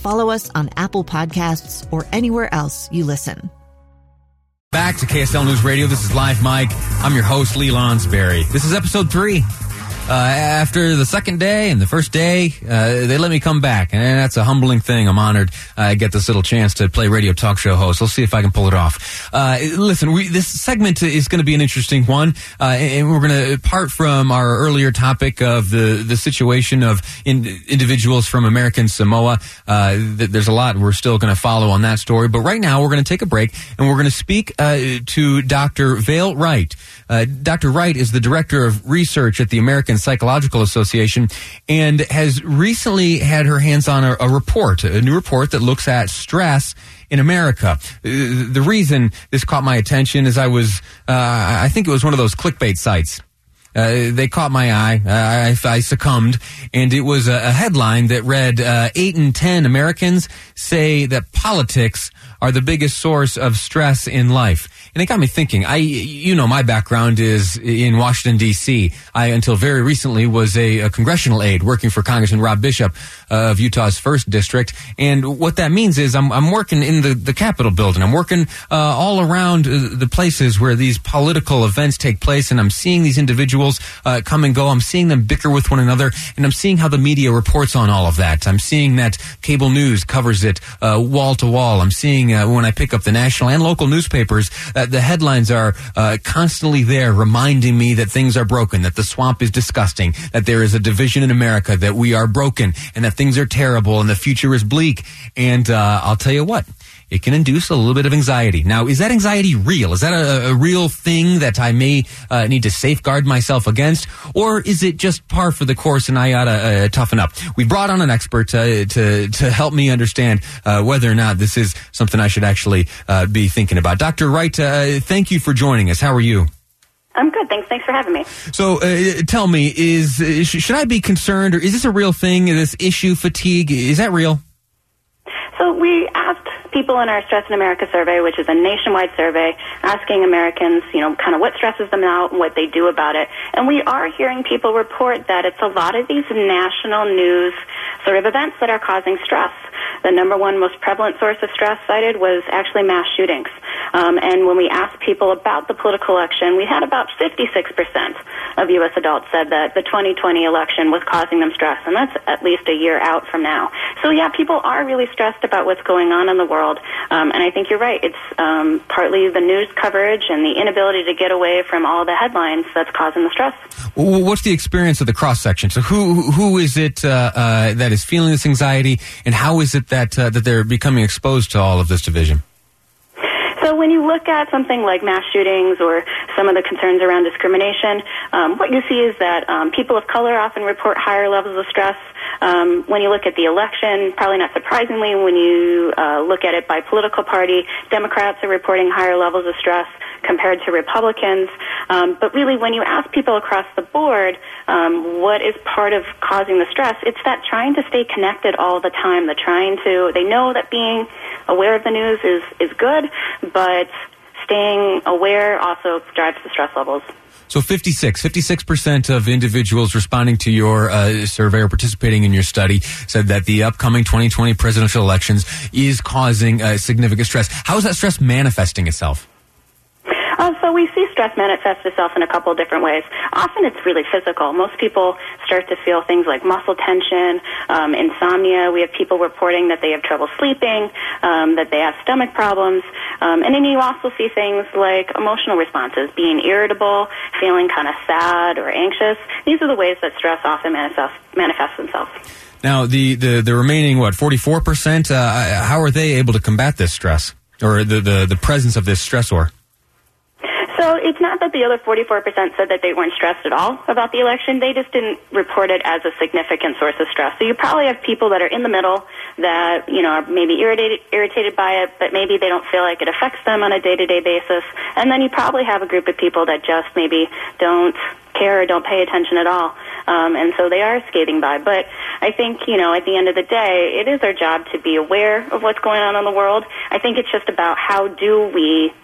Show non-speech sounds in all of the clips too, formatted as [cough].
follow us on Apple Podcasts, or anywhere else you listen. Back to KSL News Radio. This is Live Mike. I'm your host, Lee Lonsberry. This is episode three. Uh, after the second day and the first day, uh, they let me come back, and that's a humbling thing. I'm honored I get this little chance to play radio talk show host. We'll see if I can pull it off. Uh, listen, we, this segment is going to be an interesting one, uh, and we're going to part from our earlier topic of the the situation of in, individuals from American Samoa. Uh, there's a lot we're still going to follow on that story, but right now we're going to take a break and we're going to speak to Dr. Vaile Wright. Dr. Wright is the director of research at the American Psychological Association and has recently had her hands on a, a report, a new report that looks at stress in America. Uh, the reason this caught my attention is I was, uh, I think it was one of those clickbait sites. Uh, they caught my eye. I, I, succumbed, and it was a, a headline that read: uh, Eight in ten Americans say that politics are the biggest source of stress in life. And it got me thinking. I, you know, my background is in Washington D.C. I, until very recently, was a, a congressional aide working for Congressman Rob Bishop uh, of Utah's first district. And what that means is I'm, I'm working in the, the Capitol building. I'm working uh, all around uh, the places where these political events take place, and I'm seeing these individuals uh, come and go. I'm seeing them bicker with one another, and I'm seeing how the media reports on all of that. I'm seeing that cable news covers it uh, wall to wall. I'm seeing uh, when I pick up the national and local newspapers uh, the headlines are uh, constantly there reminding me that things are broken, that the swamp is disgusting, that there is a division in America, that we are broken, and that things are terrible, and the future is bleak. And uh, I'll tell you what, it can induce a little bit of anxiety. Now, is that anxiety real? Is that a, a real thing that I may uh, need to safeguard myself against? Or is it just par for the course and I ought to uh, toughen up? We brought on an expert to, to, to help me understand uh, whether or not this is something I should actually uh, be thinking about. Dr. Wright, uh, thank you for joining us. How are you? I'm good. Thanks. Thanks for having me. So, uh, tell me, is should I be concerned, or is this a real thing? This issue fatigue is that real? So we people in our Stress in America survey, which is a nationwide survey, asking Americans, you know, kind of what stresses them out and what they do about it. And we are hearing people report that it's a lot of these national news sort of events that are causing stress. The number one most prevalent source of stress cited was actually mass shootings. Um, and when we asked people about the political election, we had about 56% of U.S. adults said that the 2020 election was causing them stress, and that's at least a year out from now. So yeah, people are really stressed about what's going on in the world, um, and I think you're right. It's um, partly the news coverage and the inability to get away from all the headlines that's causing the stress. What's the experience of the cross section? So who who is it uh, uh, that is feeling this anxiety, and how is it that uh, that they're becoming exposed to all of this division? So when you look at something like mass shootings or some of the concerns around discrimination, um, what you see is that um, people of color often report higher levels of stress. Um, when you look at the election, probably not surprisingly, when you uh, look at it by political party, Democrats are reporting higher levels of stress compared to Republicans. Um, but really, when you ask people across the board um, what is part of causing the stress, it's that trying to stay connected all the time. The trying to, they know that being aware of the news is is good, but staying aware also drives the stress levels. So 56, 56% of individuals responding to your uh, survey or participating in your study said that the upcoming 2020 presidential elections is causing uh, significant stress. How is that stress manifesting itself? So we see stress manifest itself in a couple of different ways. Often it's really physical. Most people start to feel things like muscle tension, um, insomnia. We have people reporting that they have trouble sleeping, um, that they have stomach problems. Um, and then you also see things like emotional responses, being irritable, feeling kind of sad or anxious. These are the ways that stress often manifests, manifests themselves. Now, the, the, the remaining, what, 44%, uh, how are they able to combat this stress? Or the, the, the presence of this stressor? So it's not that the other 44% said that they weren't stressed at all about the election. They just didn't report it as a significant source of stress. So you probably have people that are in the middle that, you know, are maybe irritated, irritated by it, but maybe they don't feel like it affects them on a day-to-day basis. And then you probably have a group of people that just maybe don't care or don't pay attention at all. Um, and so they are skating by. But I think, you know, at the end of the day, it is our job to be aware of what's going on in the world. I think it's just about how do we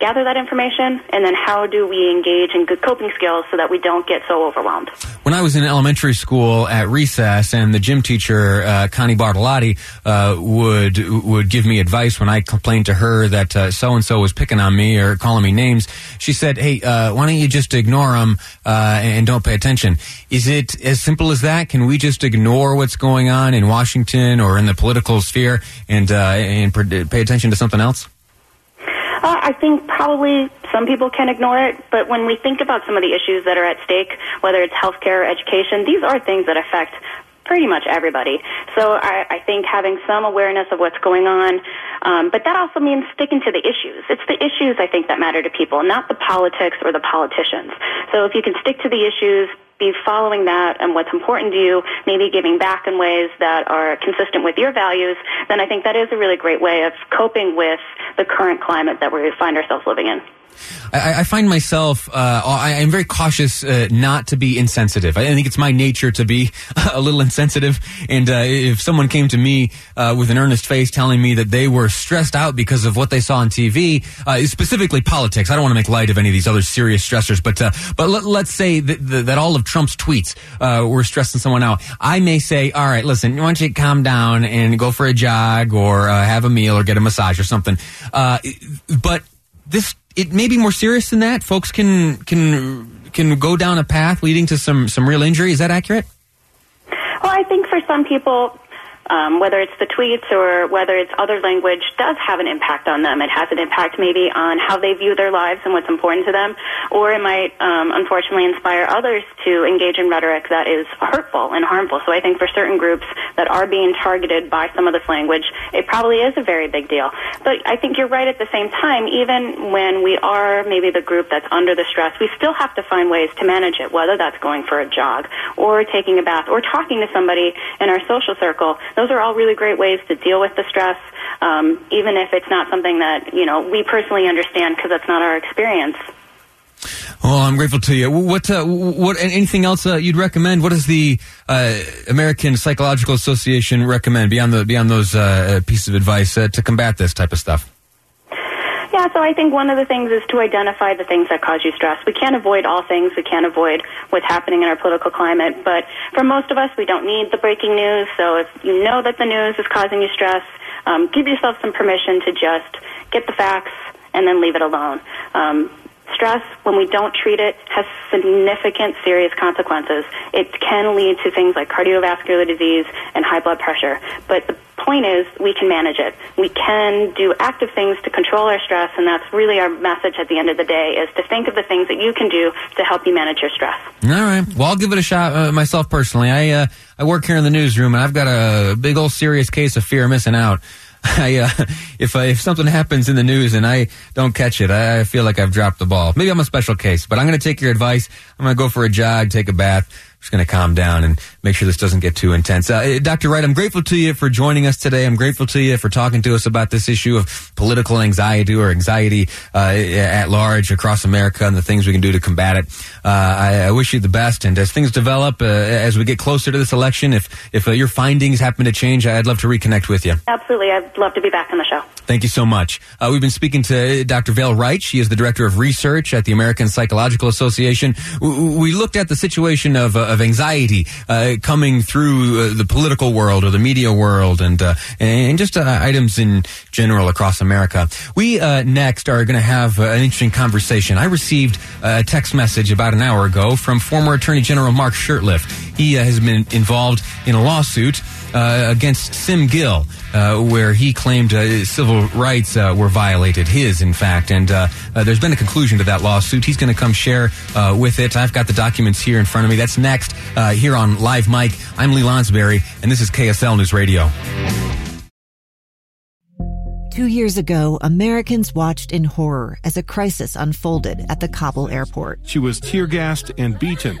gather that information, and then how do we engage in good coping skills so that we don't get so overwhelmed. When I was in elementary school at recess, and the gym teacher uh, Connie Bartolotti uh, would would give me advice when I complained to her that so and so was picking on me or calling me names, she said, "Hey, uh, why don't you just ignore them uh, and don't pay attention?" Is it as simple as that? Can we just ignore what's going on in Washington or in the political sphere and uh, and pay attention to something else? Uh, I think probably some people can ignore it, but when we think about some of the issues that are at stake, whether it's healthcare or education, these are things that affect pretty much everybody. So I, I think having some awareness of what's going on, um, but that also means sticking to the issues. It's the issues I think that matter to people, not the politics or the politicians. So if you can stick to the issues, be following that and what's important to you, maybe giving back in ways that are consistent with your values, then I think that is a really great way of coping with the current climate that we find ourselves living in. I, I find myself, uh, I, am very cautious uh, not to be insensitive. I think it's my nature to be [laughs] a little insensitive. And uh, if someone came to me uh, with an earnest face telling me that they were stressed out because of what they saw on TV, uh, specifically politics, I don't want to make light of any of these other serious stressors, but uh, but let, us say that, that, all of Trump's tweets were stressing someone out. I may say, all right, listen, why don't you calm down and go for a jog or have a meal or get a massage or something. but this it may be more serious than that. Folks can can can go down a path leading to some some real injury. Is that accurate? Well, I think for some people, um, whether it's the tweets or whether it's other language, does have an impact on them. It has an impact maybe on how they view their lives and what's important to them, or it might um, unfortunately inspire others to engage in rhetoric that is hurtful and harmful. So I think for certain groups that are being targeted by some of this language, it probably is a very big deal. But I think you're right at the same time, even when we are maybe the group that's under the stress, we still have to find ways to manage it, whether that's going for a jog or taking a bath or talking to somebody in our social circle those are all really great ways to deal with the stress, um, even if it's not something that you know we personally understand because that's not our experience. Well, I'm grateful to you. What, uh, what, anything else uh, you'd recommend? What does the uh, American Psychological Association recommend beyond the beyond those uh, pieces of advice uh, to combat this type of stuff? Yeah, so I think one of the things is to identify the things that cause you stress. We can't avoid all things. We can't avoid what's happening in our political climate. But for most of us, we don't need the breaking news. So if you know that the news is causing you stress, um, give yourself some permission to just get the facts and then leave it alone. Um, stress, when we don't treat it, has significant serious consequences. It can lead to things like cardiovascular disease and high blood pressure. But the point is, we can manage it. We can do active things to control our stress, and that's really our message at the end of the day: is to think of the things that you can do to help you manage your stress. All right. Well, I'll give it a shot uh, myself personally. I uh, I work here in the newsroom, and I've got a big old serious case of fear missing out. [laughs] I, uh, if uh, if something happens in the news and I don't catch it, I, I feel like I've dropped the ball. Maybe I'm a special case, but I'm going to take your advice. I'm going to go for a jog, take a bath, just going to calm down and make sure this doesn't get too intense. Uh, Dr. Wright, I'm grateful to you for joining us today. I'm grateful to you for talking to us about this issue of political anxiety or anxiety uh, at large across America and the things we can do to combat it. Uh, I, I, wish you the best. And as things develop, uh, as we get closer to this election, if if uh, your findings happen to change, I'd love to reconnect with you. Absolutely, I'd love to be back on the show. Thank you so much. Uh, we've been speaking to Dr. Vaile Wright. She is the director of research at the American Psychological Association. We looked at the situation of, of anxiety uh, coming through uh, the political world or the media world and uh, and just uh, items in general across America. We next are going to have an interesting conversation. I received a text message about an hour ago from former Attorney General Mark Shurtleff. He has been involved in a lawsuit against Sim Gill uh, where he claimed uh, civil rights uh, were violated, his, in fact. And uh, uh, there's been a conclusion to that lawsuit. He's going to come share uh, with it. I've got the documents here in front of me. That's next here on Live Mike. I'm Lee Lonsberry, and this is KSL News Radio. Two years ago, Americans watched in horror as a crisis unfolded at the Kabul airport. She was tear gassed and beaten.